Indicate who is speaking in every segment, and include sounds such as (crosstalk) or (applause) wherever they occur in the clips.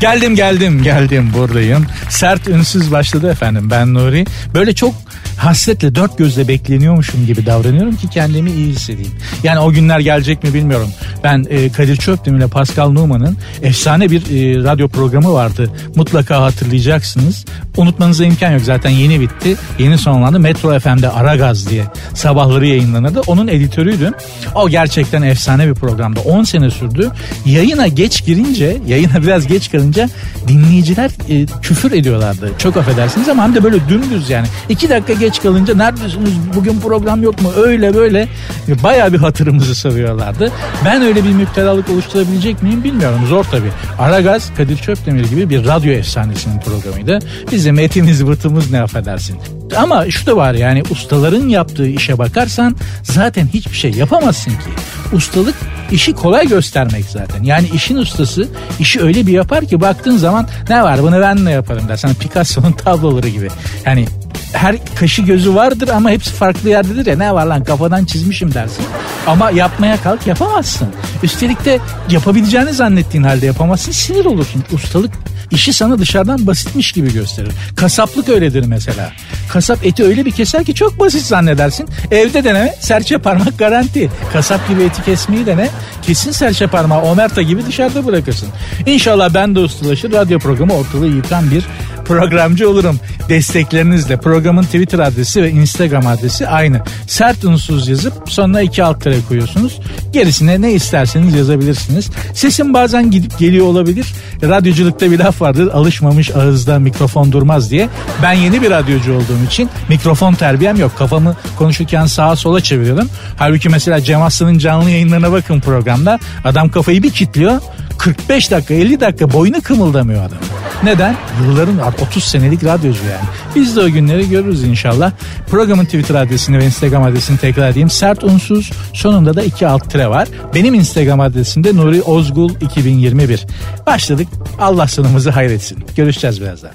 Speaker 1: Geldim geldim geldim buradayım. Sert ünsüz başladı efendim ben Nuri. Böyle çok hasretle dört gözle bekleniyormuşum gibi davranıyorum ki kendimi iyi hissedeyim. Yani o günler gelecek mi bilmiyorum. Ben e, Kadir Çöpdemir ile Pascal Numan'ın efsane bir e, radyo programı vardı. Mutlaka hatırlayacaksınız. Unutmanıza imkan yok zaten yeni bitti. Yeni sonlandı. Metro FM'de Aragaz diye sabahları yayınlanırdı. Onun editörüydüm. O gerçekten efsane bir programda. 10 sene sürdü. Yayına geç girince, yayına biraz geç kalınca dinleyiciler e, küfür ediyorlardı. Çok affedersiniz ama hem de böyle dümdüz yani. 2 dakika geç kalınca neredesiniz bugün program yok mu öyle böyle baya bir hatırımızı sarıyorlardı. Ben öyle bir müptelalık oluşturabilecek miyim bilmiyorum zor tabi. Aragaz Kadir Çöpdemir gibi bir radyo efsanesinin programıydı. Bizim etimiz bıtımız ne affedersin. Ama şu da var yani ustaların yaptığı işe bakarsan zaten hiçbir şey yapamazsın ki. Ustalık işi kolay göstermek zaten. Yani işin ustası işi öyle bir yapar ki baktığın zaman ne var bunu ben de yaparım der. Sana Picasso'nun tabloları gibi. Yani her kaşı gözü vardır ama hepsi farklı yerdedir ya ne var lan kafadan çizmişim dersin. Ama yapmaya kalk yapamazsın. Üstelik de yapabileceğini zannettiğin halde yapamazsın sinir olursun. Ustalık işi sana dışarıdan basitmiş gibi gösterir. Kasaplık öyledir mesela. Kasap eti öyle bir keser ki çok basit zannedersin. Evde deneme serçe parmak garanti. Kasap gibi eti kesmeyi dene. Kesin serçe parmağı omerta gibi dışarıda bırakırsın. İnşallah ben de ustalaşır radyo programı ortalığı yıkan bir programcı olurum. Desteklerinizle programın Twitter adresi ve Instagram adresi aynı. Sert unsuz yazıp sonuna iki alt tere koyuyorsunuz. Gerisine ne isterseniz yazabilirsiniz. Sesim bazen gidip geliyor olabilir. Radyoculukta bir laf vardır. Alışmamış ağızda mikrofon durmaz diye. Ben yeni bir radyocu olduğum için mikrofon terbiyem yok. Kafamı konuşurken sağa sola çeviriyorum. Halbuki mesela Cem Aslan'ın canlı yayınlarına bakın programda. Adam kafayı bir kilitliyor. 45 dakika 50 dakika boynu kımıldamıyor adam. Neden? Yılların 30 senelik radyocu yani. Biz de o günleri görürüz inşallah. Programın Twitter adresini ve Instagram adresini tekrar edeyim. Sert unsuz sonunda da iki alt tire var. Benim Instagram adresimde Nuri Ozgul 2021. Başladık. Allah sonumuzu hayretsin. Görüşeceğiz birazdan.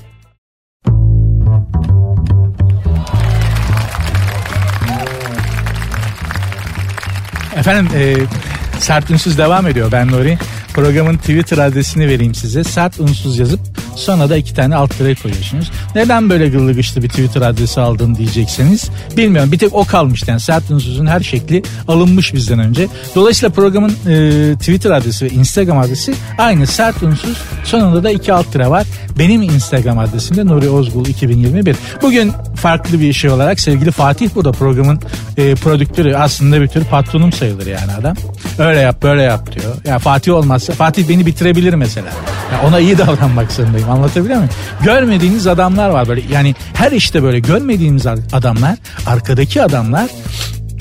Speaker 1: Efendim e, Sert Ünsüz devam ediyor. Ben Nuri. Programın Twitter adresini vereyim size. Sert Unsuz yazıp sonra da iki tane alt tere koyuyorsunuz. Neden böyle gıllı gışlı bir Twitter adresi aldın diyecekseniz bilmiyorum. Bir tek o kalmış yani Sert Unsuz'un her şekli alınmış bizden önce. Dolayısıyla programın e, Twitter adresi ve Instagram adresi aynı Sert Unsuz. Sonunda da iki alt tere var. Benim Instagram adresim de Nuri Ozgul 2021. Bugün farklı bir şey olarak sevgili Fatih burada programın e, prodüktörü aslında bir tür patronum sayılır yani adam. Öyle yap böyle yap diyor. Ya Fatih olmazsa Fatih beni bitirebilir mesela. Ya ona iyi davranmak zorundayım anlatabiliyor muyum? Görmediğiniz adamlar var böyle yani her işte böyle görmediğimiz adamlar arkadaki adamlar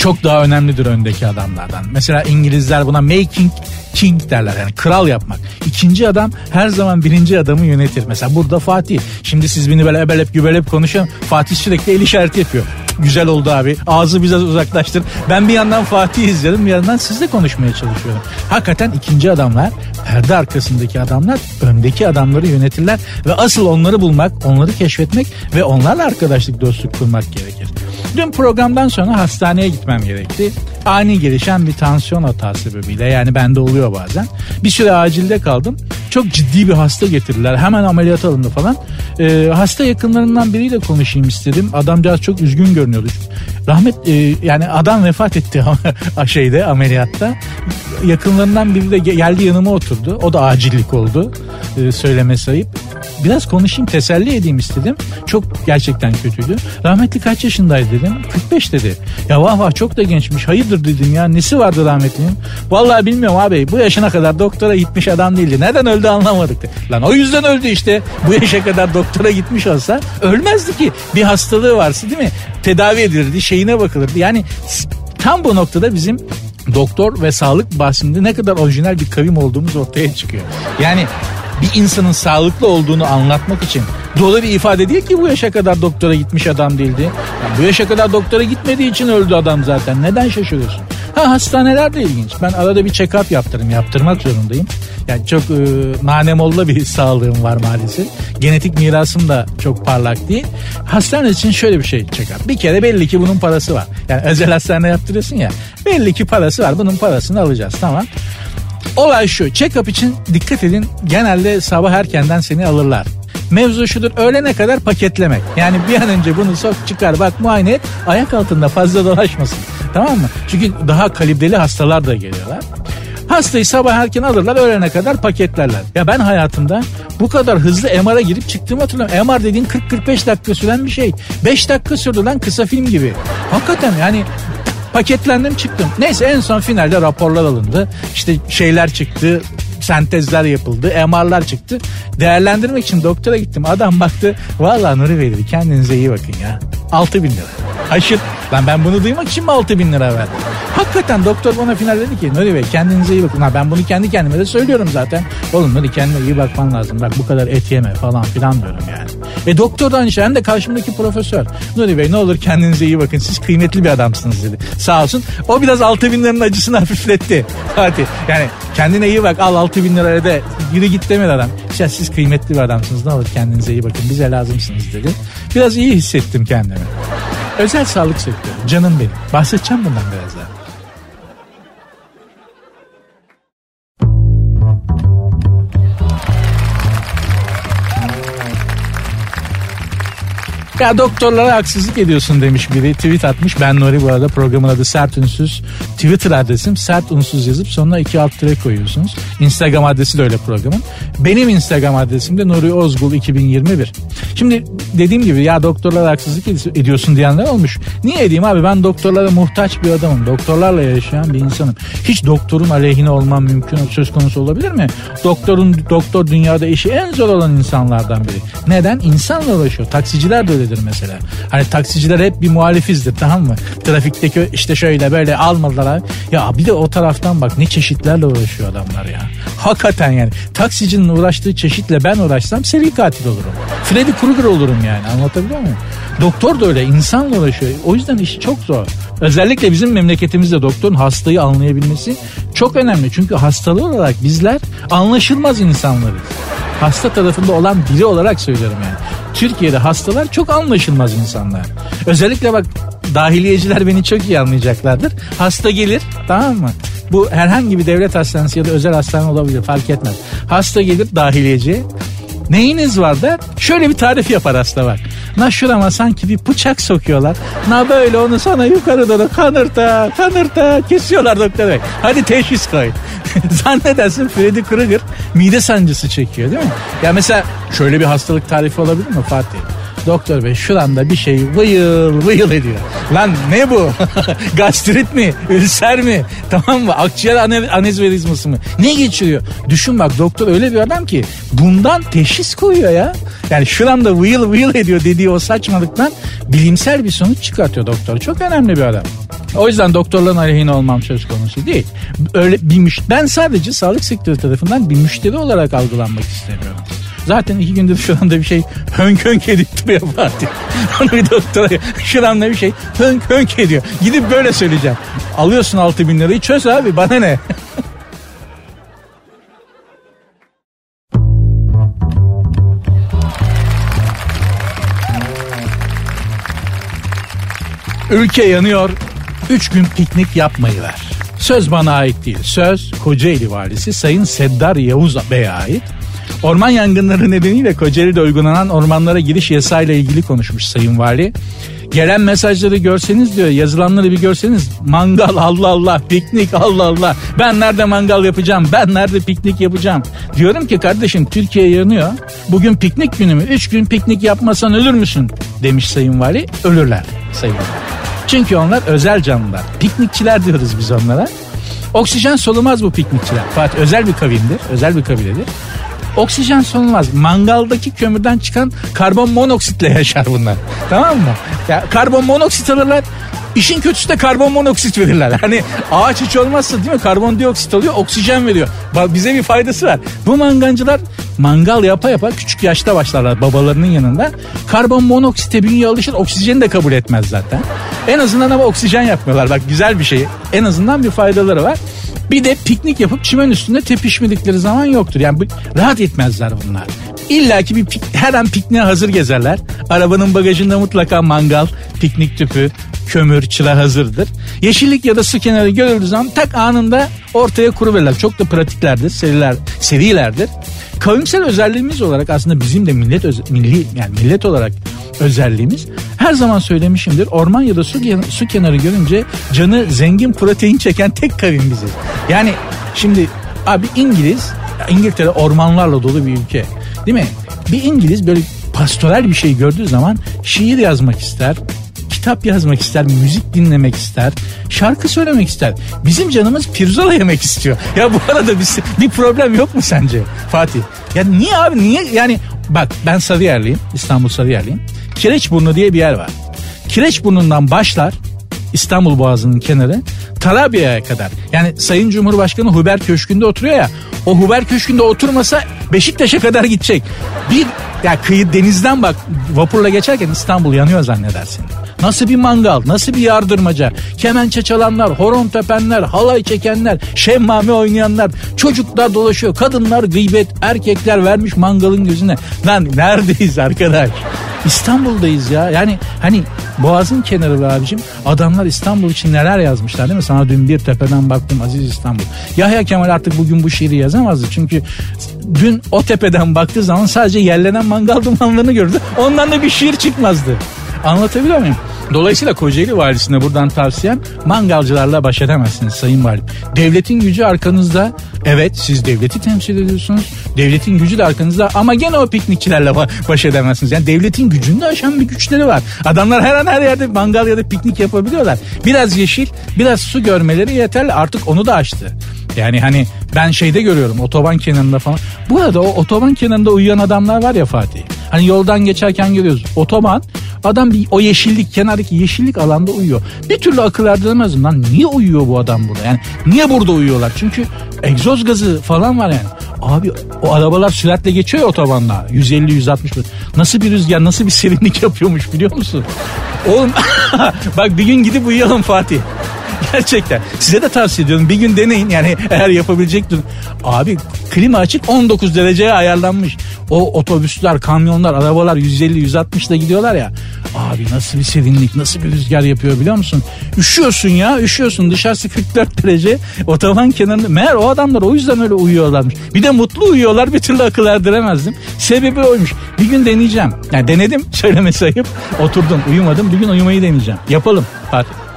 Speaker 1: çok daha önemlidir öndeki adamlardan. Mesela İngilizler buna making king derler yani kral yapmak. İkinci adam her zaman birinci adamı yönetir. Mesela burada Fatih. Şimdi siz beni böyle ebelep gübelep konuşun. Fatih sürekli el işareti yapıyor. Güzel oldu abi. Ağzı bize uzaklaştır. Ben bir yandan Fatih izliyorum bir yandan sizle konuşmaya çalışıyorum. Hakikaten ikinci adamlar perde arkasındaki adamlar öndeki adamları yönetirler ve asıl onları bulmak, onları keşfetmek ve onlarla arkadaşlık, dostluk kurmak gerekir. Dün programdan sonra hastaneye gitmem gerekti. Ani gelişen bir tansiyon hatası sebebiyle yani bende oluyor bazen. Bir süre acilde kaldım. Çok ciddi bir hasta getirdiler. Hemen ameliyat alındı falan. Ee, hasta yakınlarından biriyle konuşayım istedim. Adamcağız çok üzgün görünüyordu. Rahmet e, yani adam vefat etti (laughs) şeyde ameliyatta. Yakınlarından biri de geldi yanıma oturdu. O da acillik oldu. Ee, söyleme sayıp. Biraz konuşayım teselli edeyim istedim. Çok gerçekten kötüydü. Rahmetli kaç yaşındaydı dedim. 45 dedi. Ya vah vah çok da gençmiş. Hayırdır dedim ya. Nesi vardı rahmetlinin? Vallahi bilmiyorum abi. Bu yaşına kadar doktora gitmiş adam değildi. Neden öldü anlamadık. De. Lan o yüzden öldü işte. Bu yaşa kadar doktora gitmiş olsa ölmezdi ki. Bir hastalığı varsa değil mi? Tedavi edilirdi. Şeyine bakılırdı. Yani tam bu noktada bizim doktor ve sağlık bahsinde ne kadar orijinal bir kavim olduğumuz ortaya çıkıyor. Yani bir insanın sağlıklı olduğunu anlatmak için bir ifade değil ki bu yaşa kadar doktora gitmiş adam değildi. Yani bu yaşa kadar doktora gitmediği için öldü adam zaten. Neden şaşırıyorsun? Ha hastaneler de ilginç. Ben arada bir check-up yaptırım. Yaptırmak zorundayım. Yani çok e, nanemolla bir (laughs) sağlığım var maalesef. Genetik mirasım da çok parlak değil. Hastane için şöyle bir şey check-up. Bir kere belli ki bunun parası var. Yani özel hastane yaptırıyorsun ya. Belli ki parası var. Bunun parasını alacağız tamam. Olay şu check-up için dikkat edin genelde sabah erkenden seni alırlar. Mevzu şudur öğlene kadar paketlemek. Yani bir an önce bunu sok çıkar bak muayene et ayak altında fazla dolaşmasın. Tamam mı? Çünkü daha kalibreli hastalar da geliyorlar. Hastayı sabah erken alırlar öğlene kadar paketlerler. Ya ben hayatımda bu kadar hızlı MR'a girip çıktığımı hatırlamıyorum. MR dediğin 40-45 dakika süren bir şey. 5 dakika sürdü lan kısa film gibi. Hakikaten yani paketlendim çıktım. Neyse en son finalde raporlar alındı. İşte şeyler çıktı sentezler yapıldı. MR'lar çıktı. Değerlendirmek için doktora gittim. Adam baktı. Valla Nuri Bey dedi kendinize iyi bakın ya. 6 bin lira. Aşır. Lan ben bunu duymak için mi 6 bin lira verdim? Hakikaten doktor bana final dedi ki Nuri Bey kendinize iyi bakın. Ha, ben bunu kendi kendime de söylüyorum zaten. Oğlum Nuri kendine iyi bakman lazım. Bak bu kadar et yeme falan filan diyorum yani. E doktor da aynı şey. Hem de karşımdaki profesör. Nuri Bey ne olur kendinize iyi bakın. Siz kıymetli bir adamsınız dedi. Sağ olsun. O biraz 6 bin liranın acısını hafifletti. Fatih. Yani kendine iyi bak al 6 bin liraya da yürü git demedi adam. İşte siz kıymetli bir adamsınız ne olur kendinize iyi bakın bize lazımsınız dedi. Biraz iyi hissettim kendimi. Özel sağlık sektörü canım benim. Bahsedeceğim bundan biraz. Ya doktorlara haksızlık ediyorsun demiş biri. Tweet atmış. Ben Nuri bu arada programın adı Sert Ünsüz. Twitter adresim Sert Unsuz yazıp sonuna iki alt tire koyuyorsunuz. Instagram adresi de öyle programın. Benim Instagram adresim de Nuri Ozgul 2021. Şimdi dediğim gibi ya doktorlara haksızlık ediyorsun diyenler olmuş. Niye edeyim abi ben doktorlara muhtaç bir adamım. Doktorlarla yaşayan bir insanım. Hiç doktorun aleyhine olmam mümkün söz konusu olabilir mi? Doktorun doktor dünyada işi en zor olan insanlardan biri. Neden? İnsanla uğraşıyor. Taksiciler de öyledir mesela. Hani taksiciler hep bir muhalifizdir tamam mı? Trafikteki işte şöyle böyle almadılar. Ya bir de o taraftan bak ne çeşitlerle uğraşıyor adamlar ya. Hakikaten yani. Taksicinin uğraştığı çeşitle ben uğraşsam seri katil olurum. Freddy Krueger olurum yani anlatabiliyor muyum? Doktor da öyle insanla uğraşıyor. O yüzden işi çok zor. Özellikle bizim memleketimizde doktorun hastayı anlayabilmesi çok önemli. Çünkü hastalığı olarak bizler anlaşılmaz insanlarız. Hasta tarafında olan biri olarak söylüyorum yani. Türkiye'de hastalar çok anlaşılmaz insanlar. Özellikle bak dahiliyeciler beni çok iyi anlayacaklardır. Hasta gelir tamam mı? Bu herhangi bir devlet hastanesi ya da özel hastane olabilir fark etmez. Hasta gelir dahiliyeci. Neyiniz var der. Şöyle bir tarif yapar hasta bak. Na şurama sanki bir bıçak sokuyorlar. Na böyle onu sana yukarı doğru kanırta kanırta kesiyorlar doktor bey. Hadi teşhis koy. (laughs) Zannedersin Freddy Krueger mide sancısı çekiyor değil mi? Ya mesela şöyle bir hastalık tarifi olabilir mi Fatih? Doktor bey şuranda bir şey vıyıl vıyıl ediyor. Lan ne bu? (laughs) Gastrit mi? Ülser mi? Tamam mı? Akciğer anezverizması mı? Ne geçiriyor? Düşün bak doktor öyle bir adam ki bundan teşhis koyuyor ya. Yani şuranda vıyıl vıyıl ediyor dediği o saçmalıktan bilimsel bir sonuç çıkartıyor doktor. Çok önemli bir adam. O yüzden doktorların aleyhine olmam söz konusu değil. Öyle bir müş ben sadece sağlık sektörü tarafından bir müşteri olarak algılanmak istemiyorum. Zaten iki gündür şu anda bir şey hönk hönk edip duruyor (laughs) Fatih. Onu bir doktora (laughs) şu anda bir şey hönk hönk ediyor. Gidip böyle söyleyeceğim. Alıyorsun altı bin lirayı çöz abi bana ne? (laughs) Ülke yanıyor. Üç gün piknik yapmayı ver. Söz bana ait değil. Söz Kocaeli valisi Sayın Seddar Yavuz Bey'e ait. Orman yangınları nedeniyle Kocaeli'de uygulanan ormanlara giriş yasayla ilgili konuşmuş Sayın Vali. Gelen mesajları görseniz diyor yazılanları bir görseniz mangal Allah Allah piknik Allah Allah ben nerede mangal yapacağım ben nerede piknik yapacağım diyorum ki kardeşim Türkiye yanıyor bugün piknik günü mü 3 gün piknik yapmasan ölür müsün demiş Sayın Vali ölürler Sayın Vali. Çünkü onlar özel canlılar piknikçiler diyoruz biz onlara Oksijen solumaz bu piknikçiler. Fatih özel bir kavimdir, özel bir kabiledir. Oksijen solunmaz. Mangaldaki kömürden çıkan karbon monoksitle yaşar bunlar. Tamam mı? Ya karbon monoksit alırlar. İşin kötüsü de karbon monoksit verirler. Hani ağaç hiç olmazsa değil mi? Karbondioksit alıyor, oksijen veriyor. Bize bir faydası var. Bu mangancılar mangal yapa yapa küçük yaşta başlarlar babalarının yanında. Karbon monoksite bünye alışır, oksijeni de kabul etmez zaten. En azından ama oksijen yapmıyorlar. Bak güzel bir şey. En azından bir faydaları var. Bir de piknik yapıp çimen üstünde tepişmedikleri zaman yoktur. Yani rahat etmezler bunlar. İlla ki bir pik, her an pikniğe hazır gezerler. Arabanın bagajında mutlaka mangal, piknik tüpü, kömür, çıra hazırdır. Yeşillik ya da su kenarı görüldüğü zaman tak anında ortaya kuruverirler. Çok da pratiklerdir, seriler, serilerdir. Kavimsel özelliğimiz olarak aslında bizim de millet öz- milli yani millet olarak özelliğimiz her zaman söylemişimdir. Orman ya da su, su kenarı görünce canı zengin protein çeken tek kavim biziz. Yani şimdi abi İngiliz İngiltere ormanlarla dolu bir ülke. Değil mi? Bir İngiliz böyle pastoral bir şey gördüğü zaman şiir yazmak ister, kitap yazmak ister, müzik dinlemek ister, şarkı söylemek ister. Bizim canımız pirzola yemek istiyor. (laughs) Ya bu arada bir, bir problem yok mu sence Fatih? Ya niye abi niye yani bak ben Sarıyerliyim İstanbul Sarıyerliyim. Kireçburnu diye bir yer var. Kireçburnu'ndan başlar İstanbul Boğazı'nın kenarı Tarabya'ya kadar. Yani Sayın Cumhurbaşkanı Huber Köşkü'nde oturuyor ya. O Huber Köşkü'nde oturmasa Beşiktaş'a kadar gidecek. Bir ya kıyı denizden bak vapurla geçerken İstanbul yanıyor zannedersin. Nasıl bir mangal, nasıl bir yardırmaca, kemençe çalanlar, horon tepenler, halay çekenler, şemmame oynayanlar, çocuklar dolaşıyor, kadınlar gıybet, erkekler vermiş mangalın gözüne. Lan neredeyiz arkadaş? İstanbul'dayız ya. Yani hani Boğaz'ın kenarı be abicim. Adamlar İstanbul için neler yazmışlar değil mi? Sana dün bir tepeden baktım Aziz İstanbul. Yahya Kemal artık bugün bu şiiri yazamazdı. Çünkü dün o tepeden baktığı zaman sadece yerlenen mangal dumanlarını gördü. Ondan da bir şiir çıkmazdı. Anlatabiliyor muyum? Dolayısıyla Kocaeli Valisi'ne buradan tavsiyem mangalcılarla baş edemezsiniz Sayın Valim. Devletin gücü arkanızda. Evet siz devleti temsil ediyorsunuz. Devletin gücü de arkanızda ama gene o piknikçilerle baş edemezsiniz. Yani devletin gücünü de aşan bir güçleri var. Adamlar her an her yerde mangal ya da piknik yapabiliyorlar. Biraz yeşil, biraz su görmeleri yeterli. Artık onu da aştı. Yani hani ben şeyde görüyorum otoban kenarında falan. Bu arada o otoban kenarında uyuyan adamlar var ya Fatih. Hani yoldan geçerken görüyoruz. Otoban adam bir o yeşillik kenardaki yeşillik alanda uyuyor. Bir türlü akıl erdiremezdim lan niye uyuyor bu adam burada? Yani niye burada uyuyorlar? Çünkü egzoz gazı falan var yani. Abi o arabalar süratle geçiyor ya otobanda 150-160 Nasıl bir rüzgar nasıl bir serinlik (laughs) yapıyormuş biliyor musun? Oğlum (laughs) bak bir gün gidip uyuyalım Fatih. (laughs) Gerçekten. Size de tavsiye ediyorum. Bir gün deneyin. Yani eğer yapabilecek. Abi klima açık 19 dereceye ayarlanmış. O otobüsler, kamyonlar, arabalar 150-160 ile gidiyorlar ya. Abi nasıl bir serinlik, nasıl bir rüzgar yapıyor biliyor musun? Üşüyorsun ya, üşüyorsun. Dışarısı 44 derece. Otoban kenarında. Meğer o adamlar o yüzden öyle uyuyorlarmış. Bir de mutlu uyuyorlar. Bir türlü akıl erdiremezdim. Sebebi oymuş. Bir gün deneyeceğim. Yani denedim. (laughs) Söylemesi ayıp. Oturdum, uyumadım. Bir gün uyumayı deneyeceğim. Yapalım. Fatih.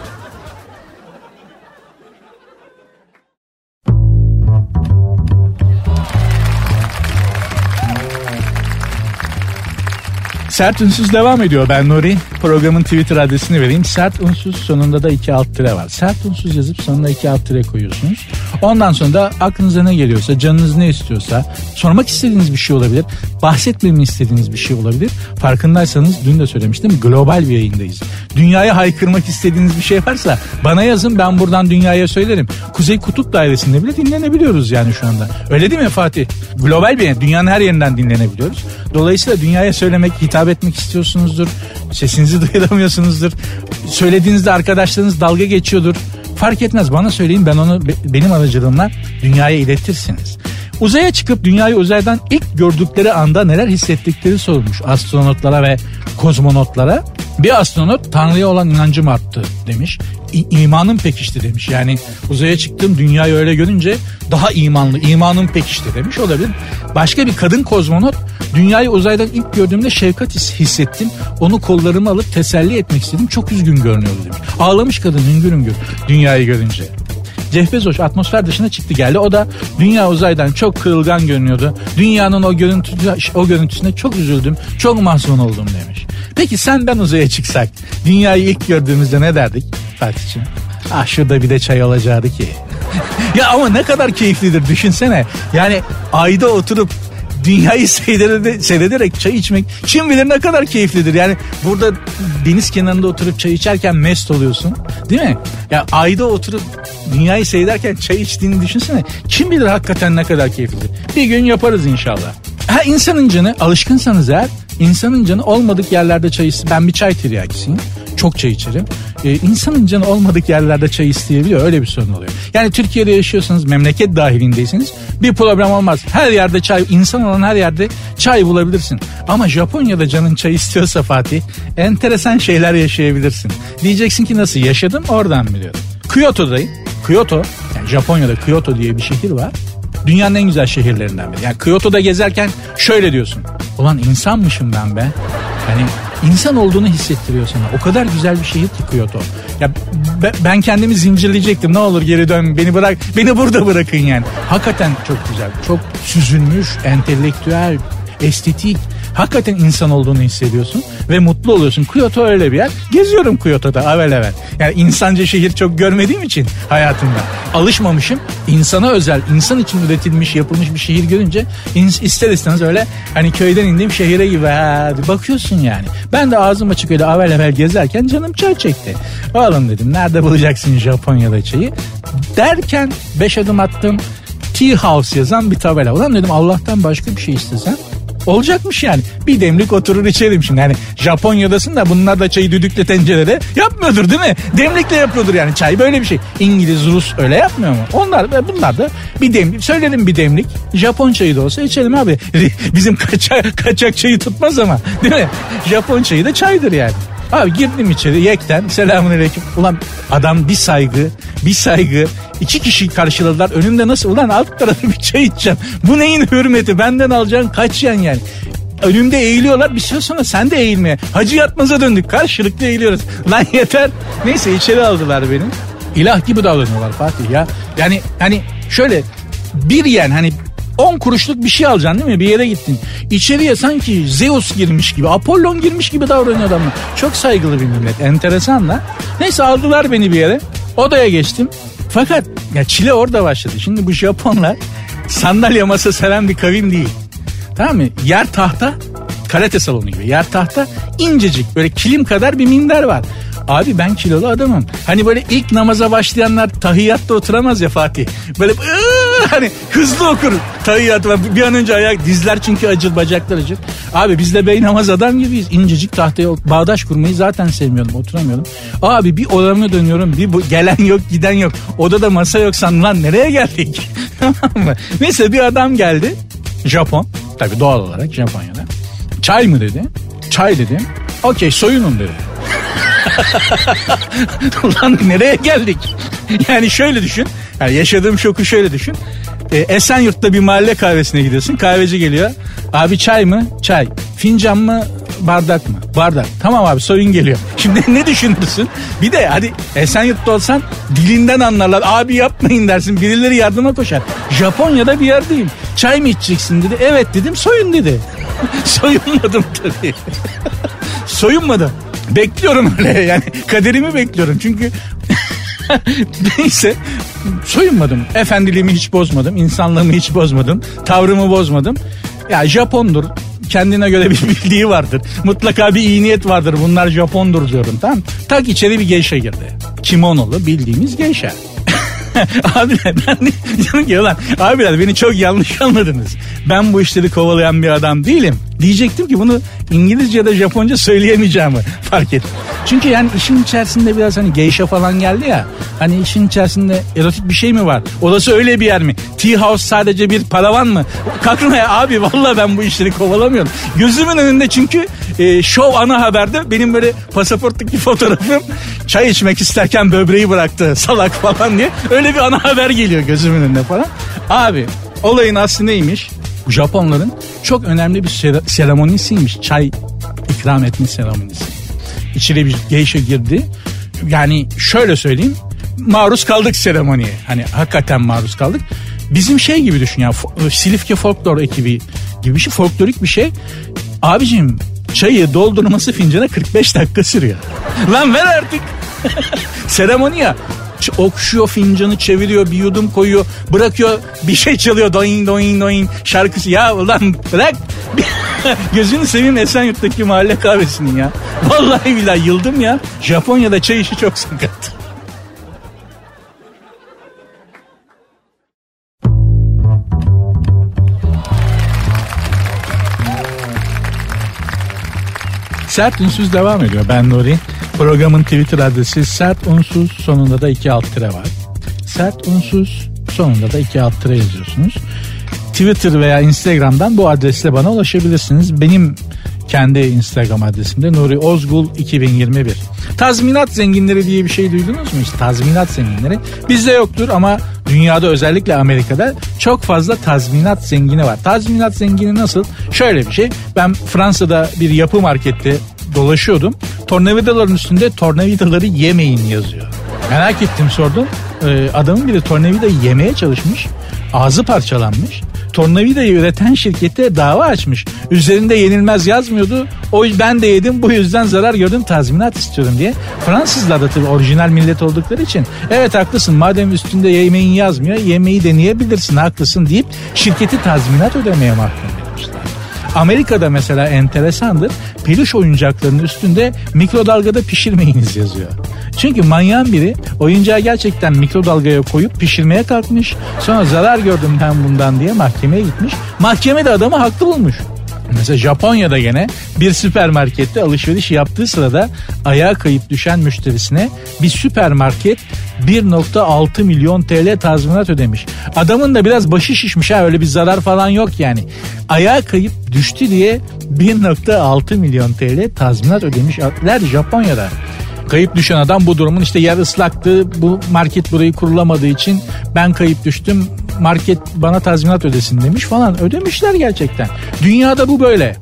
Speaker 1: Sert Unsuz devam ediyor. Ben Nuri. Programın Twitter adresini vereyim. Sert Unsuz sonunda da iki alt tire var. Sert Unsuz yazıp sonuna iki alt tire koyuyorsunuz. Ondan sonra da aklınıza ne geliyorsa, canınız ne istiyorsa, sormak istediğiniz bir şey olabilir, bahsetmemi istediğiniz bir şey olabilir. Farkındaysanız dün de söylemiştim global bir yayındayız. Dünyaya haykırmak istediğiniz bir şey varsa bana yazın ben buradan dünyaya söylerim. Kuzey Kutup Dairesi'nde bile dinlenebiliyoruz yani şu anda. Öyle değil mi Fatih? Global bir. Dünyanın her yerinden dinlenebiliyoruz. Dolayısıyla dünyaya söylemek, hitap etmek istiyorsunuzdur. Sesinizi (laughs) duyuramıyorsunuzdur. Söylediğinizde arkadaşlarınız dalga geçiyordur. Fark etmez bana söyleyin ben onu benim aracılığımla dünyaya iletirsiniz. Uzaya çıkıp dünyayı uzaydan ilk gördükleri anda neler hissettikleri sorulmuş astronotlara ve kozmonotlara. Bir astronot Tanrı'ya olan inancım arttı demiş. İ- imanım pekişti demiş. Yani uzaya çıktım dünyayı öyle görünce daha imanlı, imanım pekişti demiş olabilir. Başka bir kadın kozmonot dünyayı uzaydan ilk gördüğümde şefkat hissettim. Onu kollarıma alıp teselli etmek istedim. Çok üzgün görünüyordu demiş. Ağlamış kadın hüngür hüngür dünyayı görünce. Jeff Bezos atmosfer dışına çıktı geldi. O da dünya uzaydan çok kırılgan görünüyordu. Dünyanın o görüntü o görüntüsüne çok üzüldüm. Çok mahzun oldum demiş. Peki sen ben uzaya çıksak dünyayı ilk gördüğümüzde ne derdik Fatih'ciğim? Ah şurada bir de çay olacaktı ki. (laughs) ya ama ne kadar keyiflidir düşünsene. Yani ayda oturup dünyayı seyrederek, çay içmek kim bilir ne kadar keyiflidir. Yani burada deniz kenarında oturup çay içerken mest oluyorsun değil mi? Ya ayda oturup dünyayı seyrederken çay içtiğini düşünsene. Kim bilir hakikaten ne kadar keyiflidir. Bir gün yaparız inşallah. Ha insanın canı alışkınsanız eğer insanın canı olmadık yerlerde çay içsin. Ben bir çay tiryakisiyim çok çay içerim. Ee, insanın canı olmadık yerlerde çay isteyebiliyor. Öyle bir sorun oluyor. Yani Türkiye'de yaşıyorsanız memleket dahilindeyseniz bir problem olmaz. Her yerde çay, insan olan her yerde çay bulabilirsin. Ama Japonya'da canın çay istiyorsa Fatih enteresan şeyler yaşayabilirsin. Diyeceksin ki nasıl yaşadım oradan biliyorum. Kyoto'dayım. Kyoto yani Japonya'da Kyoto diye bir şehir var. Dünyanın en güzel şehirlerinden biri. Yani Kyoto'da gezerken şöyle diyorsun. Ulan insanmışım ben be. Hani insan olduğunu hissettiriyor sana. O kadar güzel bir şehir ki Kyoto. Ya ben kendimi zincirleyecektim. Ne olur geri dön beni bırak. Beni burada bırakın yani. Hakikaten çok güzel. Çok süzülmüş, entelektüel, estetik hakikaten insan olduğunu hissediyorsun ve mutlu oluyorsun. Kyoto öyle bir yer. Geziyorum Kyoto'da avel avel. Yani insanca şehir çok görmediğim için hayatımda. Alışmamışım. İnsana özel, insan için üretilmiş, yapılmış bir şehir görünce ister istemez öyle hani köyden indiğim şehire gibi ha, bakıyorsun yani. Ben de ağzım açık öyle avel avel gezerken canım çay çekti. Oğlum dedim nerede bulacaksın Japonya'da çayı? Derken beş adım attım. Tea House yazan bir tabela. Ulan dedim Allah'tan başka bir şey istesem Olacakmış yani. Bir demlik oturur içerim şimdi. Yani Japonya'dasın da bunlar da çayı düdükle tencerede yapmıyordur değil mi? Demlikle yapıyordur yani. Çay böyle bir şey. İngiliz, Rus öyle yapmıyor mu? Onlar bunlar da bir demlik. Söylerim bir demlik. Japon çayı da olsa içelim abi. (laughs) Bizim kaçak, kaçak çayı tutmaz ama. Değil mi? Japon çayı da çaydır yani. Abi girdim içeri yekten selamun aleyküm. Ulan adam bir saygı bir saygı iki kişi karşıladılar. Önümde nasıl ulan alt tarafı (laughs) bir çay içeceğim. Bu neyin hürmeti benden alacağın kaç yan yani. Önümde eğiliyorlar bir süre sonra sen de eğilmeye. Hacı yatmaza döndük karşılıklı eğiliyoruz. (laughs) Lan yeter. Neyse içeri aldılar beni. İlah gibi davranıyorlar Fatih ya. Yani hani şöyle bir yen hani 10 kuruşluk bir şey alacaksın değil mi? Bir yere gittin. İçeriye sanki Zeus girmiş gibi, Apollon girmiş gibi davranıyor adamlar. Çok saygılı bir millet. Enteresan da. Neyse aldılar beni bir yere. Odaya geçtim. Fakat ya çile orada başladı. Şimdi bu Japonlar sandalye masa seven bir kavim değil. Tamam mı? Yer tahta karate salonu gibi. Yer tahta incecik böyle kilim kadar bir minder var. Abi ben kilolu adamım. Hani böyle ilk namaza başlayanlar tahiyyatta oturamaz ya Fatih. Böyle hani hızlı okur tahiyyat bir an önce ayak dizler çünkü acır bacaklar acır. Abi biz de bey namaz adam gibiyiz. İncecik tahtaya bağdaş kurmayı zaten sevmiyordum oturamıyordum. Abi bir odamı dönüyorum bir bu, gelen yok giden yok. Odada masa yok san lan nereye geldik? (laughs) Neyse bir adam geldi. Japon. Tabii doğal olarak Japonya'da. Çay mı dedi? Çay dedim. Okey soyunun dedi. (laughs) Ulan nereye geldik? Yani şöyle düşün. Yani yaşadığım şoku şöyle düşün. E, Esenyurt'ta bir mahalle kahvesine gidiyorsun. Kahveci geliyor. Abi çay mı? Çay. Fincan mı? Bardak mı? Bardak. Tamam abi soyun geliyor. (laughs) Şimdi ne düşünürsün? Bir de hadi Esenyurt'ta olsan dilinden anlarlar. Abi yapmayın dersin. Birileri yardıma koşar. Japonya'da bir yerdeyim. Çay mı içeceksin dedi. Evet dedim soyun dedi. (laughs) Soyunmadım tabii. (laughs) Soyunmadım. Bekliyorum öyle yani kaderimi bekliyorum çünkü (laughs) neyse soyunmadım. Efendiliğimi hiç bozmadım. insanlığımı hiç bozmadım. Tavrımı bozmadım. Ya Japondur. Kendine göre bir (laughs) bildiği vardır. Mutlaka bir iyi niyet vardır. Bunlar Japondur diyorum tamam. Tak içeri bir geisha girdi. Kimonolu bildiğimiz geisha. (laughs) abiler ben de diyorum ki ulan abiler beni çok yanlış anladınız. Ben bu işleri kovalayan bir adam değilim. Diyecektim ki bunu İngilizce ya da Japonca söyleyemeyeceğimi fark ettim. Çünkü yani işin içerisinde biraz hani geisha falan geldi ya. Hani işin içerisinde erotik bir şey mi var? Odası öyle bir yer mi? Tea house sadece bir paravan mı? Kalkın ya abi valla ben bu işleri kovalamıyorum. Gözümün önünde çünkü e, show ana haberde benim böyle pasaporttaki (laughs) fotoğrafım çay içmek isterken böbreği bıraktı salak falan diye. Öyle bir ana haber geliyor gözümün önünde falan. Abi olayın aslı neymiş? Japonların çok önemli bir seremonisiymiş. Çay ikram etme seremonisi. İçeri bir geisha girdi. Yani şöyle söyleyeyim. Maruz kaldık seremoniye. Hani hakikaten maruz kaldık. Bizim şey gibi düşün ya. Silifke Folklor ekibi gibi bir şey. Folklorik bir şey. Abicim çayı doldurması fincana 45 dakika sürüyor. (laughs) Lan ver artık. (laughs) Seremoni ya okşuyor fincanı çeviriyor bir yudum koyuyor bırakıyor bir şey çalıyor doing doing doing şarkısı. Ya ulan bırak. (laughs) Gözünü seveyim Esenyurt'taki mahalle kahvesinin ya. Vallahi billahi yıldım ya. Japonya'da çay işi çok sakat. Sert ünsüz devam ediyor. Ben Nuri. Programın Twitter adresi sert unsuz sonunda da iki alt tire var. Sert unsuz sonunda da iki alt tire yazıyorsunuz. Twitter veya Instagram'dan bu adresle bana ulaşabilirsiniz. Benim kendi Instagram adresimde Nuri Ozgul 2021. Tazminat zenginleri diye bir şey duydunuz mu? Tazminat zenginleri. Bizde yoktur ama dünyada özellikle Amerika'da çok fazla tazminat zengini var. Tazminat zengini nasıl? Şöyle bir şey. Ben Fransa'da bir yapı markette dolaşıyordum. Tornavidaların üstünde tornavidaları yemeyin yazıyor. Merak ettim sordum. Ee, adamın biri tornavidayı yemeye çalışmış. Ağzı parçalanmış tornavidayı üreten şirkete dava açmış. Üzerinde yenilmez yazmıyordu. O ben de yedim bu yüzden zarar gördüm tazminat istiyorum diye. Fransızlar da tabii orijinal millet oldukları için evet haklısın madem üstünde yemeğin yazmıyor yemeği deneyebilirsin haklısın deyip şirketi tazminat ödemeye mahkum etmişler. Amerika'da mesela enteresandır. Peluş oyuncaklarının üstünde mikrodalgada pişirmeyiniz yazıyor. Çünkü manyağın biri oyuncağı gerçekten mikrodalgaya koyup pişirmeye kalkmış. Sonra zarar gördüm ben bundan diye mahkemeye gitmiş. Mahkeme de adamı haklı bulmuş. Mesela Japonya'da gene bir süpermarkette alışveriş yaptığı sırada ayağa kayıp düşen müşterisine bir süpermarket 1.6 milyon TL tazminat ödemiş. Adamın da biraz başı şişmiş ha öyle bir zarar falan yok yani. Ayağa kayıp düştü diye 1.6 milyon TL tazminat ödemişler Japonya'da. Kayıp düşen adam bu durumun işte yer ıslaktı. Bu market burayı kurulamadığı için ben kayıp düştüm. Market bana tazminat ödesin demiş falan. Ödemişler gerçekten. Dünyada bu böyle.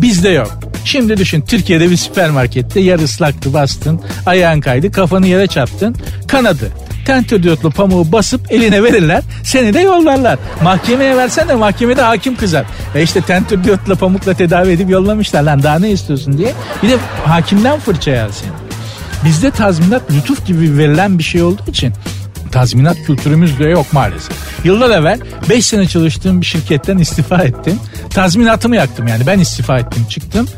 Speaker 1: Bizde yok. Şimdi düşün Türkiye'de bir süpermarkette yer ıslaktı bastın. Ayağın kaydı kafanı yere çarptın. Kanadı tentür diyotlu pamuğu basıp eline verirler. Seni de yollarlar. Mahkemeye versen de mahkemede hakim kızar. E işte tentür diyotlu pamukla tedavi edip yollamışlar lan daha ne istiyorsun diye. Bir de hakimden fırça yersin. Bizde tazminat lütuf gibi verilen bir şey olduğu için tazminat kültürümüz de yok maalesef. Yıllar evvel 5 sene çalıştığım bir şirketten istifa ettim. Tazminatımı yaktım yani ben istifa ettim çıktım.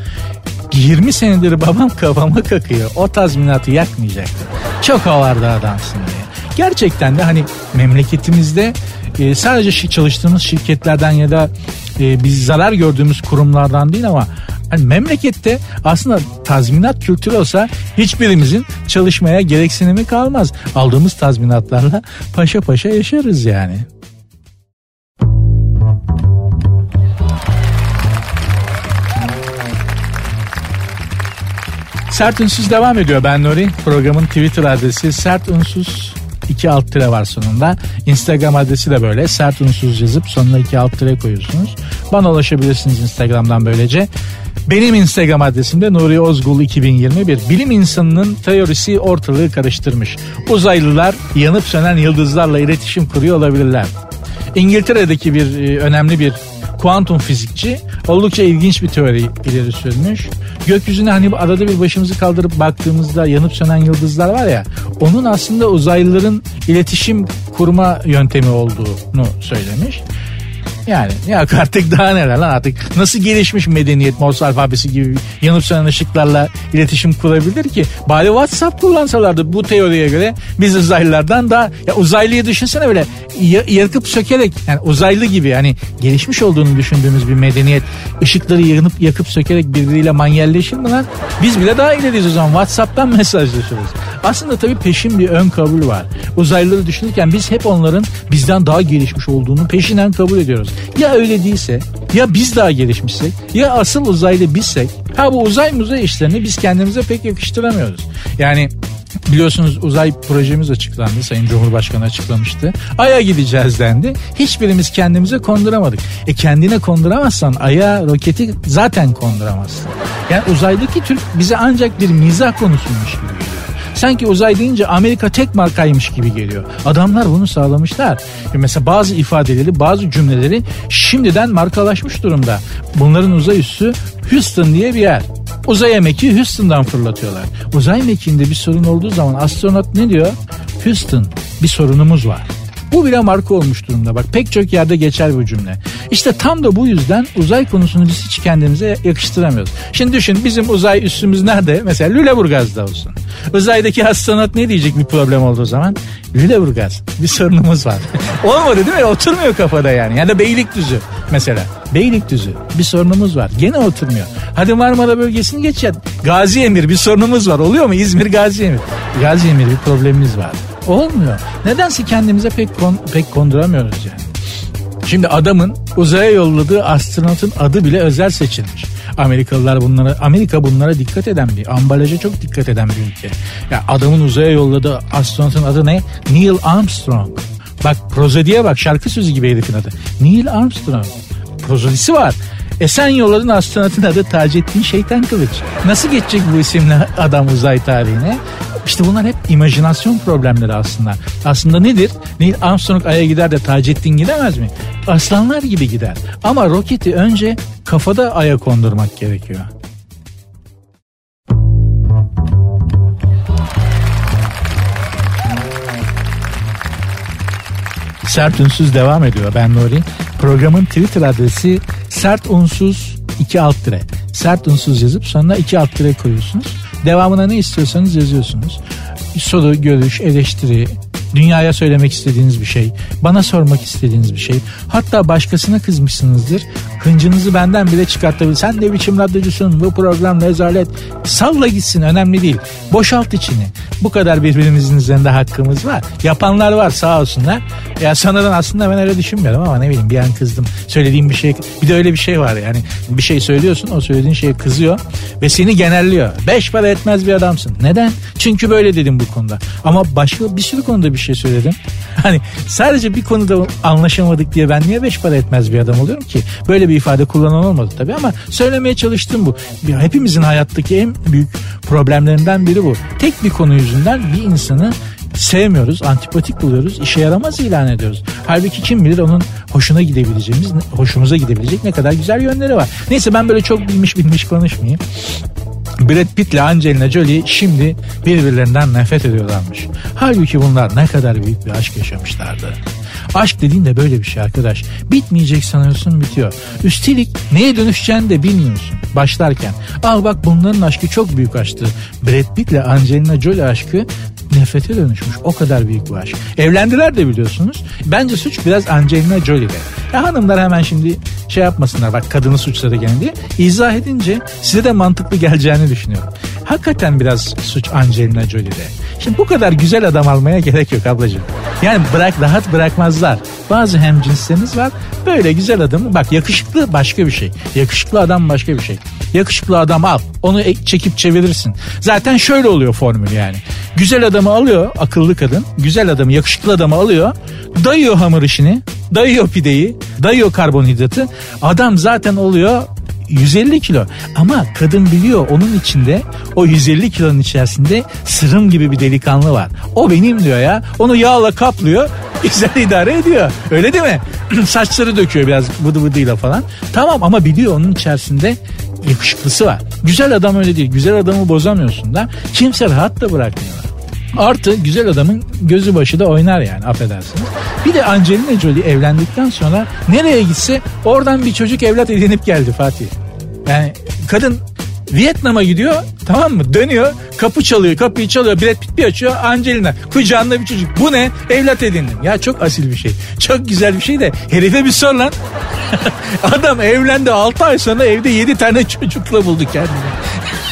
Speaker 1: 20 senedir babam kafama kakıyor. O tazminatı yakmayacaktı. Çok havarda adamsın diye. Gerçekten de hani memleketimizde e, sadece çalıştığımız şirketlerden ya da e, biz zarar gördüğümüz kurumlardan değil ama Hani memlekette aslında tazminat kültürü olsa hiçbirimizin çalışmaya gereksinimi kalmaz. Aldığımız tazminatlarla paşa paşa yaşarız yani. Sert Ünsüz devam ediyor ben Nuri. Programın Twitter adresi Sert Ünsüz iki alt tire var sonunda. Instagram adresi de böyle. Sert unsuz yazıp sonuna iki alt tire koyuyorsunuz. Bana ulaşabilirsiniz Instagram'dan böylece. Benim Instagram adresim de Nuri Ozgul 2021. Bilim insanının teorisi ortalığı karıştırmış. Uzaylılar yanıp sönen yıldızlarla iletişim kuruyor olabilirler. İngiltere'deki bir e, önemli bir kuantum fizikçi oldukça ilginç bir teori ileri sürmüş. Gökyüzüne hani arada bir başımızı kaldırıp baktığımızda yanıp sönen yıldızlar var ya onun aslında uzaylıların iletişim kurma yöntemi olduğunu söylemiş. Yani ya artık daha neler lan artık nasıl gelişmiş medeniyet Morse alfabesi gibi yanıp sönen ışıklarla iletişim kurabilir ki? Bari WhatsApp kullansalardı bu teoriye göre biz uzaylılardan daha ya uzaylıyı düşünsene böyle yakıp sökerek yani uzaylı gibi yani gelişmiş olduğunu düşündüğümüz bir medeniyet ışıkları yanıp yakıp sökerek birbiriyle manyelleşir mi lan? Biz bile daha ileriyiz o zaman WhatsApp'tan (laughs) mesajlaşırız. Aslında tabii peşin bir ön kabul var. Uzaylıları düşünürken biz hep onların bizden daha gelişmiş olduğunu peşinden kabul ediyoruz. Ya öyle değilse ya biz daha gelişmişsek ya asıl uzaylı bizsek ha bu uzay muzay işlerini biz kendimize pek yakıştıramıyoruz. Yani Biliyorsunuz uzay projemiz açıklandı. Sayın Cumhurbaşkanı açıklamıştı. Ay'a gideceğiz dendi. Hiçbirimiz kendimize konduramadık. E kendine konduramazsan Ay'a roketi zaten konduramazsın. Yani uzaydaki Türk bize ancak bir mizah konusuymuş gibi geliyor. Sanki uzay deyince Amerika tek markaymış gibi geliyor. Adamlar bunu sağlamışlar. Mesela bazı ifadeleri, bazı cümleleri şimdiden markalaşmış durumda. Bunların uzay üssü Houston diye bir yer. Uzay emeği Houston'dan fırlatıyorlar. Uzay mekiğinde bir sorun olduğu zaman astronot ne diyor? Houston bir sorunumuz var. Bu bile marka olmuş durumda. Bak pek çok yerde geçer bu cümle. İşte tam da bu yüzden uzay konusunu biz hiç kendimize yakıştıramıyoruz. Şimdi düşün bizim uzay üssümüz nerede? Mesela Lüleburgaz'da olsun. Uzaydaki astronot ne diyecek bir problem olduğu zaman? Lüleburgaz bir sorunumuz var. (laughs) Olmadı değil mi? Oturmuyor kafada yani. Ya da Beylikdüzü mesela. Beylikdüzü bir sorunumuz var. Gene oturmuyor. Hadi Marmara bölgesini geç ya. Gazi Emir bir sorunumuz var. Oluyor mu? İzmir Gazi Emir. Gazi Emir bir problemimiz var. Olmuyor. Nedense kendimize pek kon, pek konduramıyoruz yani. Şimdi adamın uzaya yolladığı astronotun adı bile özel seçilmiş. Amerikalılar bunlara Amerika bunlara dikkat eden bir ambalaja çok dikkat eden bir ülke. Ya adamın uzaya yolladığı astronotun adı ne? Neil Armstrong. Bak prozodiye bak şarkı sözü gibi herifin adı. Neil Armstrong. Prozodisi var. E sen yolladın astronotun adı Taceddin Şeytan Kılıç. Nasıl geçecek bu isimle adam uzay tarihine? İşte bunlar hep imajinasyon problemleri aslında. Aslında nedir? Neil Armstrong Ay'a gider de Taceddin gidemez mi? Aslanlar gibi gider. Ama roketi önce kafada Ay'a kondurmak gerekiyor. Sert Unsuz devam ediyor. Ben Nuri. Programın Twitter adresi sert unsuz 2 alt dire. Sert unsuz yazıp sonuna 2 alt dire koyuyorsunuz. Devamına ne istiyorsanız yazıyorsunuz. Soru, görüş, eleştiri, dünyaya söylemek istediğiniz bir şey, bana sormak istediğiniz bir şey. Hatta başkasına kızmışsınızdır. Hıncınızı benden bile çıkartabilir. Sen ne biçim radyocusun bu program rezalet. Salla gitsin önemli değil. Boşalt içini. Bu kadar birbirimizin üzerinde hakkımız var. Yapanlar var sağ olsunlar. Ya sonradan aslında ben öyle düşünmüyorum ama ne bileyim bir an kızdım. Söylediğim bir şey bir de öyle bir şey var yani bir şey söylüyorsun o söylediğin şeye kızıyor ve seni genelliyor. Beş para etmez bir adamsın. Neden? Çünkü böyle dedim bu konuda. Ama başka bir sürü konuda bir şey söyledim. Hani sadece bir konuda anlaşamadık diye ben niye beş para etmez bir adam oluyorum ki? Böyle bir ifade kullanan olmadı tabii ama söylemeye çalıştım bu. Hepimizin hayattaki en büyük problemlerinden biri bu. Tek bir konu yüzünden bir insanı sevmiyoruz, antipatik buluyoruz, işe yaramaz ilan ediyoruz. Halbuki kim bilir onun hoşuna gidebileceğimiz, hoşumuza gidebilecek ne kadar güzel yönleri var. Neyse ben böyle çok bilmiş bilmiş konuşmayayım. Brad Pitt ile Angelina Jolie şimdi birbirlerinden nefret ediyorlarmış. Halbuki bunlar ne kadar büyük bir aşk yaşamışlardı. Aşk dediğin de böyle bir şey arkadaş. Bitmeyecek sanıyorsun bitiyor. Üstelik neye dönüşeceğini de bilmiyorsun başlarken. Al bak bunların aşkı çok büyük aşktı. Brad Pitt ile Angelina Jolie aşkı nefrete dönüşmüş. O kadar büyük bir aşk. Evlendiler de biliyorsunuz. Bence suç biraz Angelina Jolie'de. Ya hanımlar hemen şimdi şey yapmasınlar bak kadını suçladı gene diye. İzah edince size de mantıklı geleceğini düşünüyorum. Hakikaten biraz suç Angelina Jolie'de. Şimdi bu kadar güzel adam almaya gerek yok ablacığım. Yani bırak rahat bırakmazlar. Bazı hemcinsleriniz var. Böyle güzel adamı bak yakışıklı başka bir şey. Yakışıklı adam başka bir şey. Yakışıklı adam al. Onu çekip çevirirsin. Zaten şöyle oluyor formül yani. Güzel adamı alıyor akıllı kadın. Güzel adamı yakışıklı adamı alıyor. Dayıyor hamur işini. Dayıyor pideyi. Dayıyor karbonhidratı. Adam zaten oluyor 150 kilo ama kadın biliyor onun içinde o 150 kilonun içerisinde sırım gibi bir delikanlı var. O benim diyor ya. Onu yağla kaplıyor. (laughs) Güzel idare ediyor. Öyle değil mi? (clears throat) Saçları döküyor biraz bıdı bıdıyla falan. Tamam ama biliyor onun içerisinde yakışıklısı var. Güzel adam öyle değil. Güzel adamı bozamıyorsun da kimse rahat da bırakmıyorlar. Artı güzel adamın gözü başı da oynar yani affedersiniz. Bir de Angelina Jolie evlendikten sonra nereye gitse oradan bir çocuk evlat edinip geldi Fatih. Yani kadın Vietnam'a gidiyor tamam mı? Dönüyor kapı çalıyor kapıyı çalıyor Brad Pitt bir açıyor Angelina kucağında bir çocuk. Bu ne? Evlat edindim. Ya çok asil bir şey. Çok güzel bir şey de herife bir sor lan. (laughs) Adam evlendi 6 ay sonra evde 7 tane çocukla buldu kendini.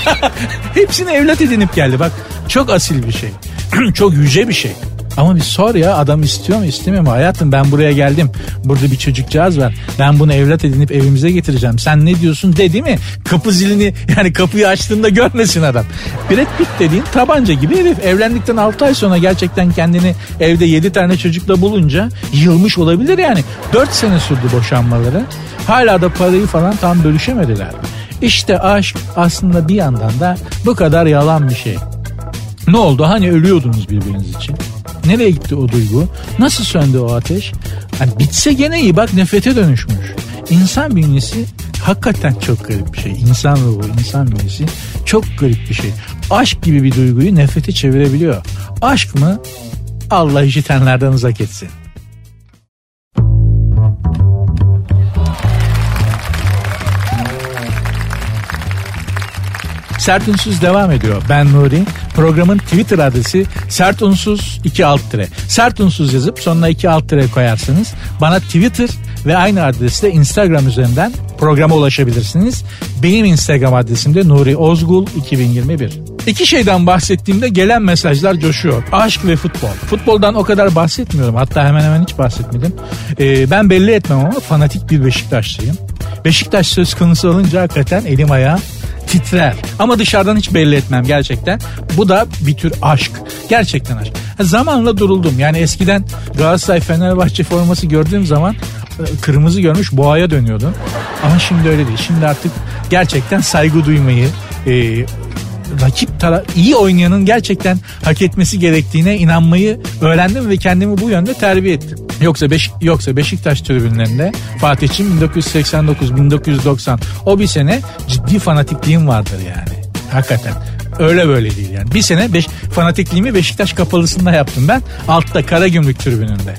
Speaker 1: (laughs) Hepsini evlat edinip geldi. Bak çok asil bir şey. (clears throat) Çok yüce bir şey ama bir sor ya adam istiyor mu istemiyor mu? Hayatım ben buraya geldim. Burada bir çocukcağız var. Ben bunu evlat edinip evimize getireceğim. Sen ne diyorsun dedi mi? Kapı zilini (laughs) yani kapıyı açtığında görmesin adam. Brad Pitt dediğin tabanca gibi herif. Evlendikten 6 ay sonra gerçekten kendini evde 7 tane çocukla bulunca yılmış olabilir yani. 4 sene sürdü boşanmaları. Hala da parayı falan tam bölüşemediler. İşte aşk aslında bir yandan da bu kadar yalan bir şey. Ne oldu? Hani ölüyordunuz birbiriniz için? Nereye gitti o duygu? Nasıl söndü o ateş? Yani bitse gene iyi bak nefrete dönüşmüş. İnsan bünyesi hakikaten çok garip bir şey. İnsan ruhu, insan bünyesi çok garip bir şey. Aşk gibi bir duyguyu nefrete çevirebiliyor. Aşk mı? Allah işitenlerden uzak etsin. Sert Unsuz devam ediyor. Ben Nuri. Programın Twitter adresi Sert Unsuz 2 alt tire. Sert Unsuz yazıp sonuna 2 alt tire koyarsanız bana Twitter ve aynı adresle Instagram üzerinden programa ulaşabilirsiniz. Benim Instagram adresim de Nuri Ozgul 2021. İki şeyden bahsettiğimde gelen mesajlar coşuyor. Aşk ve futbol. Futboldan o kadar bahsetmiyorum. Hatta hemen hemen hiç bahsetmedim. Ee, ben belli etmem ama fanatik bir Beşiktaşlıyım. Beşiktaş söz konusu olunca hakikaten elim ayağım titrer. Ama dışarıdan hiç belli etmem gerçekten. Bu da bir tür aşk. Gerçekten aşk. Zamanla duruldum. Yani eskiden Galatasaray Fenerbahçe forması gördüğüm zaman e, kırmızı görmüş boğaya dönüyordum. Ama şimdi öyle değil. Şimdi artık gerçekten saygı duymayı, e, rakip tara iyi oynayanın gerçekten hak etmesi gerektiğine inanmayı öğrendim ve kendimi bu yönde terbiye ettim. Yoksa Beş, yoksa Beşiktaş tribünlerinde Fatih'in 1989-1990 o bir sene ciddi fanatikliğim vardır yani. Hakikaten. Öyle böyle değil yani. Bir sene beş, fanatikliğimi Beşiktaş kapalısında yaptım ben. Altta Karagümrük tribününde.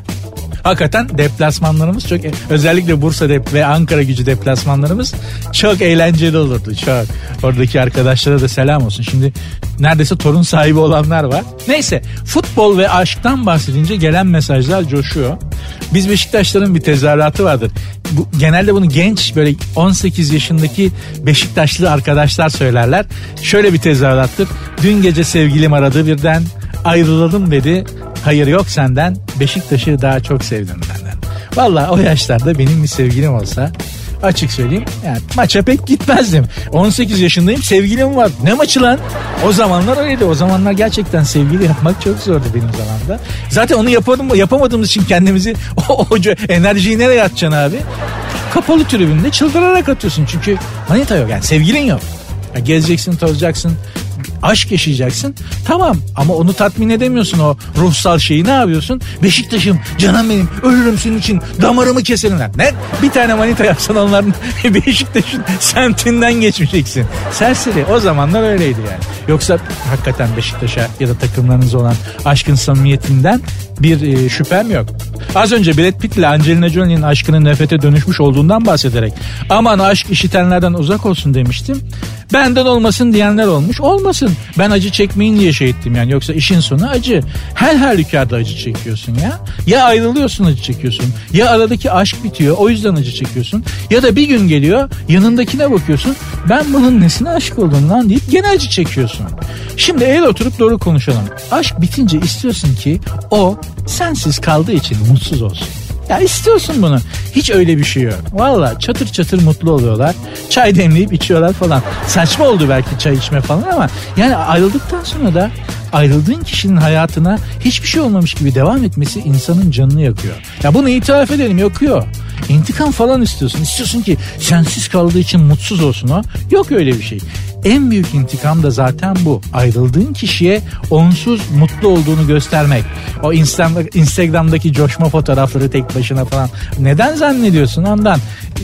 Speaker 1: Hakikaten deplasmanlarımız çok özellikle Bursa dep ve Ankara gücü deplasmanlarımız çok eğlenceli olurdu. Çok. Oradaki arkadaşlara da selam olsun. Şimdi neredeyse torun sahibi olanlar var. Neyse futbol ve aşktan bahsedince gelen mesajlar coşuyor. Biz Beşiktaşların bir tezahüratı vardır. Bu, genelde bunu genç böyle 18 yaşındaki Beşiktaşlı arkadaşlar söylerler. Şöyle bir tezahürattır. Dün gece sevgilim aradı birden ayrılalım dedi. Hayır yok senden Beşiktaş'ı daha çok sevdim benden. Valla o yaşlarda benim bir sevgilim olsa açık söyleyeyim yani maça pek gitmezdim. 18 yaşındayım sevgilim var. Ne maçı lan? O zamanlar öyleydi. O zamanlar gerçekten sevgili yapmak çok zordu benim zamanda. Zaten onu yapamadım, yapamadığımız için kendimizi (laughs) o, o enerjiyi nereye atacaksın abi? Kapalı tribünde çıldırarak atıyorsun. Çünkü manita yok yani sevgilin yok. Ya gezeceksin, tozacaksın, aşk yaşayacaksın. Tamam ama onu tatmin edemiyorsun o ruhsal şeyi ne yapıyorsun? Beşiktaş'ım canım benim ölürüm senin için damarımı keselim. Ne? Bir tane manita yapsan onların (laughs) Beşiktaş'ın semtinden geçmeyeceksin. Serseri o zamanlar öyleydi yani. Yoksa hakikaten Beşiktaş'a ya da takımlarınız olan aşkın samimiyetinden bir e, şüphem yok. Az önce Brad Pitt ile Angelina Jolie'nin aşkının nefrete dönüşmüş olduğundan bahsederek aman aşk işitenlerden uzak olsun demiştim. Benden olmasın diyenler olmuş. Olmasın. Ben acı çekmeyin diye şey ettim yani. Yoksa işin sonu acı. Her halükarda acı çekiyorsun ya. Ya ayrılıyorsun acı çekiyorsun. Ya aradaki aşk bitiyor o yüzden acı çekiyorsun. Ya da bir gün geliyor yanındakine bakıyorsun. Ben bunun nesine aşık oldum lan deyip gene acı çekiyorsun. Şimdi el oturup doğru konuşalım. Aşk bitince istiyorsun ki o sensiz kaldığı için mutsuz olsun. Ya istiyorsun bunu. Hiç öyle bir şey yok. Valla çatır çatır mutlu oluyorlar. Çay demleyip içiyorlar falan. Saçma oldu belki çay içme falan ama yani ayrıldıktan sonra da ayrıldığın kişinin hayatına hiçbir şey olmamış gibi devam etmesi insanın canını yakıyor. Ya bunu itiraf edelim yakıyor. İntikam falan istiyorsun. İstiyorsun ki sensiz kaldığı için mutsuz olsun o. Yok öyle bir şey. En büyük intikam da zaten bu. Ayrıldığın kişiye onsuz mutlu olduğunu göstermek. O Instagram'daki coşma fotoğrafları tek başına falan. Neden zannediyorsun ondan?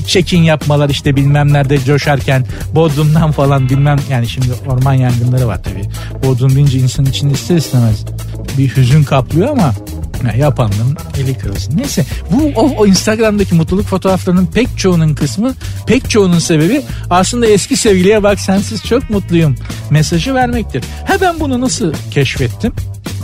Speaker 1: Çekin yapmalar işte bilmem nerede coşarken Bodrum'dan falan bilmem yani şimdi orman yangınları var tabii. Bodrum deyince insanın içinde ister istemez bir hüzün kaplıyor ama yapanların eli kırılsın. Neyse bu o, o Instagram'daki mutluluk fotoğraflarının pek çoğunun kısmı pek çoğunun sebebi aslında eski sevgiliye bak sensiz çok mutluyum mesajı vermektir. Ha ben bunu nasıl keşfettim?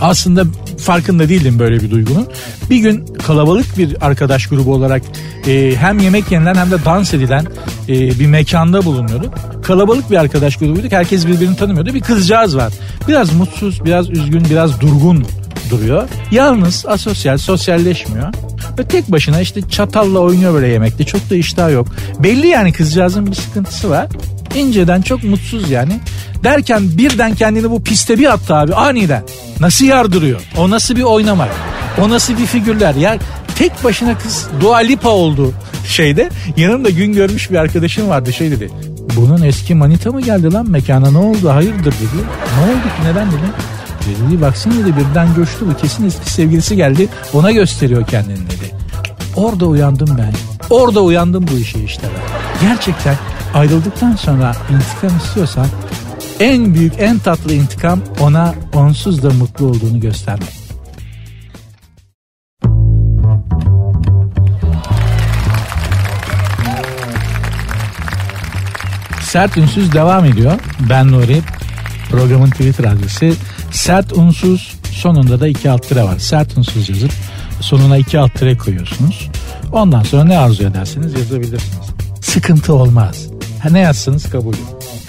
Speaker 1: Aslında farkında değildim böyle bir duygunun. Bir gün kalabalık bir arkadaş grubu olarak e, hem yemek yenilen hem de dans edilen e, bir mekanda bulunuyorduk. Kalabalık bir arkadaş grubuyduk. Herkes birbirini tanımıyordu. Bir kızcağız var. Biraz mutsuz, biraz üzgün, biraz durgun duruyor. Yalnız, asosyal, sosyalleşmiyor. Ve tek başına işte çatalla oynuyor böyle yemekte. Çok da iştah yok. Belli yani kızcağızın bir sıkıntısı var. İnceden çok mutsuz yani. Derken birden kendini bu piste bir attı abi aniden. Nasıl yardırıyor? O nasıl bir oynamak? O nasıl bir figürler? Ya tek başına kız Dua Lipa oldu şeyde. Yanımda gün görmüş bir arkadaşım vardı şey dedi. Bunun eski manita mı geldi lan mekana ne oldu hayırdır dedi. Ne oldu ki neden dedi. Dedi baksana dedi birden coştu bu kesin eski sevgilisi geldi ona gösteriyor kendini dedi. Orada uyandım ben. Orada uyandım bu işe işte ben. Gerçekten ayrıldıktan sonra intikam istiyorsan en büyük en tatlı intikam ona onsuz da mutlu olduğunu göstermek. Sert Ünsüz devam ediyor. Ben Nuri. Programın Twitter adresi Sert Unsuz sonunda da iki alt tire var. Sert Unsuz yazıp sonuna iki alt tire koyuyorsunuz. Ondan sonra ne arzu ederseniz yazabilirsiniz. Sıkıntı olmaz. Ha, ne yazsanız kabul.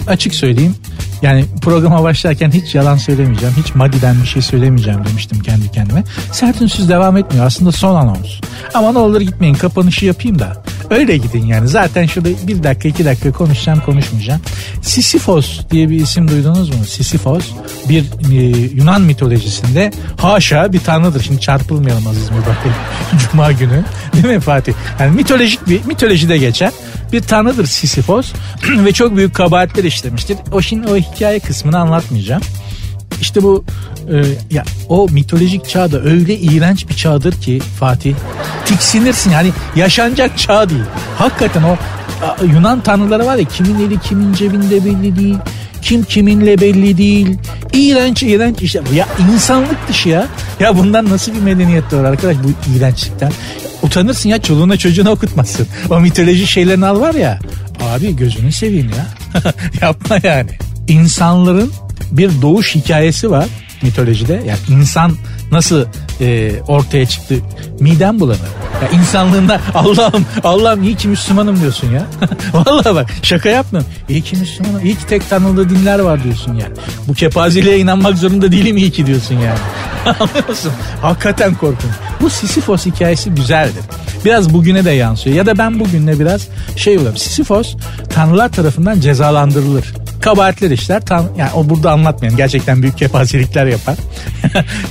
Speaker 1: Açık söyleyeyim yani programa başlarken hiç yalan söylemeyeceğim. Hiç madiden bir şey söylemeyeceğim demiştim kendi kendime. Sert Ünsüz devam etmiyor. Aslında son anons. Ama ne olur gitmeyin kapanışı yapayım da. Öyle gidin yani. Zaten şurada bir dakika iki dakika konuşacağım konuşmayacağım. Sisyphos diye bir isim duydunuz mu? Sisyphos bir e, Yunan mitolojisinde haşa bir tanrıdır. Şimdi çarpılmayalım Aziz Mübarek. (laughs) Cuma günü. Değil mi Fatih? Yani mitolojik bir mitolojide geçen bir tanrıdır Sisyphos (clears throat) ve çok büyük kabahatler işlemiştir. O şimdi o hikaye kısmını anlatmayacağım. İşte bu e, ya o mitolojik çağda öyle iğrenç bir çağdır ki Fatih tiksinirsin yani yaşanacak çağ değil. Hakikaten o Yunan tanrıları var ya kimin eli kimin cebinde belli değil. Kim kiminle belli değil. İğrenç iğrenç işte. Ya insanlık dışı ya. Ya bundan nasıl bir medeniyet var arkadaş bu iğrençlikten. Utanırsın ya çoluğuna çocuğuna okutmasın. O mitoloji şeylerini al var ya. Abi gözünü seveyim ya. (laughs) Yapma yani. İnsanların bir doğuş hikayesi var mitolojide. Yani insan nasıl e, ortaya çıktı? Midem bulanır. Ya insanlığında (laughs) Allah'ım Allah'ım iyi ki Müslümanım diyorsun ya. (laughs) Vallahi bak şaka yapmıyorum. İyi ki Müslümanım. İyi ki tek tanrılı dinler var diyorsun yani. Bu kepazeliğe inanmak zorunda değilim iyi ki diyorsun yani. (laughs) Anlıyorsun? Hakikaten korkunç. Bu Sisyphos hikayesi güzeldir. Biraz bugüne de yansıyor. Ya da ben bugünle biraz şey oluyorum. Sisyphos tanrılar tarafından cezalandırılır kabahatler işler. Tan yani o burada anlatmayayım. Gerçekten büyük kepazelikler yapar.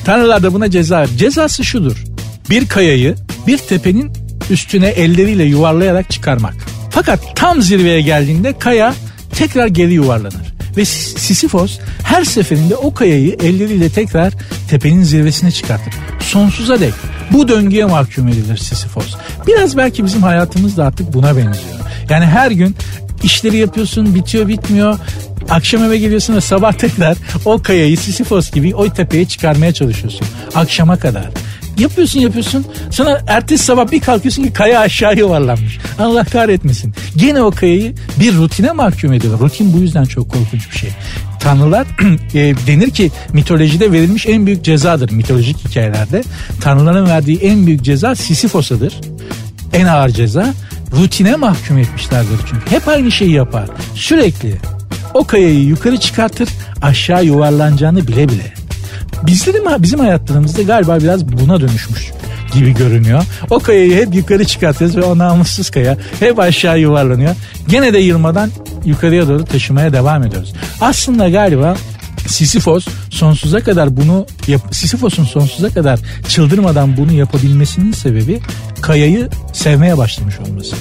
Speaker 1: Tanrılar da buna ceza. Cezası şudur. Bir kayayı bir tepenin üstüne elleriyle yuvarlayarak çıkarmak. Fakat tam zirveye geldiğinde kaya tekrar geri yuvarlanır. Ve Sisyphos her seferinde o kayayı elleriyle tekrar tepenin zirvesine çıkartır. Sonsuza dek bu döngüye mahkum edilir Sisyphos. Biraz belki bizim hayatımız da artık buna benziyor. Yani her gün işleri yapıyorsun bitiyor bitmiyor. Akşam eve geliyorsun ve sabah tekrar o kayayı Sisyphos gibi o tepeye çıkarmaya çalışıyorsun. Akşama kadar. Yapıyorsun yapıyorsun. Sonra ertesi sabah bir kalkıyorsun ki kaya aşağı yuvarlanmış. Allah kahretmesin. Gene o kayayı bir rutine mahkum ediyorlar. Rutin bu yüzden çok korkunç bir şey. Tanrılar (clears throat) e, denir ki mitolojide verilmiş en büyük cezadır mitolojik hikayelerde. Tanrıların verdiği en büyük ceza Sisyphos'adır. En ağır ceza rutine mahkum etmişlerdir çünkü. Hep aynı şeyi yapar. Sürekli o kayayı yukarı çıkartır aşağı yuvarlanacağını bile bile. Bizlerin bizim hayatlarımızda galiba biraz buna dönüşmüş gibi görünüyor. O kayayı hep yukarı çıkartıyoruz ve o namussuz kaya hep aşağı yuvarlanıyor. Gene de yılmadan yukarıya doğru taşımaya devam ediyoruz. Aslında galiba Sisyphos sonsuza kadar bunu yap Sisyphos'un sonsuza kadar çıldırmadan bunu yapabilmesinin sebebi kayayı sevmeye başlamış olması.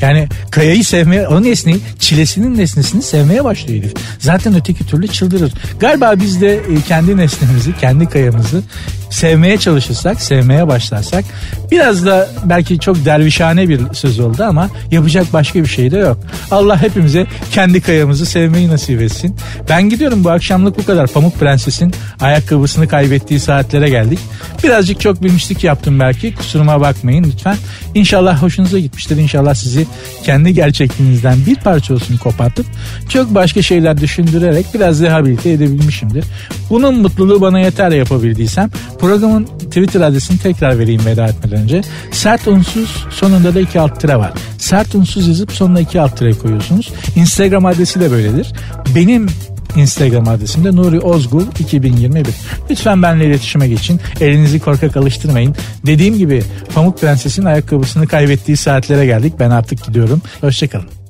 Speaker 1: Yani kayayı sevmeye, o nesneyi, çilesinin nesnesini sevmeye başlıyor herif. Zaten öteki türlü çıldırır. Galiba biz de e, kendi nesnemizi, kendi kayamızı sevmeye çalışırsak, sevmeye başlarsak biraz da belki çok dervişhane bir söz oldu ama yapacak başka bir şey de yok. Allah hepimize kendi kayamızı sevmeyi nasip etsin. Ben gidiyorum bu akşamlık bu kadar. Pamuk Prenses'in ayakkabısını kaybettiği saatlere geldik. Birazcık çok bilmişlik yaptım belki. Kusuruma bakmayın lütfen. İnşallah hoşunuza gitmiştir. İnşallah sizi kendi gerçekliğinizden bir parça olsun kopartıp çok başka şeyler düşündürerek biraz rehabilite edebilmişimdir. Bunun mutluluğu bana yeter yapabildiysem Programın Twitter adresini tekrar vereyim veda etmeden önce. Sert unsuz sonunda da iki alt tire var. Sert unsuz yazıp sonuna iki alt tire koyuyorsunuz. Instagram adresi de böyledir. Benim Instagram adresim de Nuri Ozgul 2021. Lütfen benimle iletişime geçin. Elinizi korkak alıştırmayın. Dediğim gibi Pamuk Prenses'in ayakkabısını kaybettiği saatlere geldik. Ben artık gidiyorum. Hoşçakalın.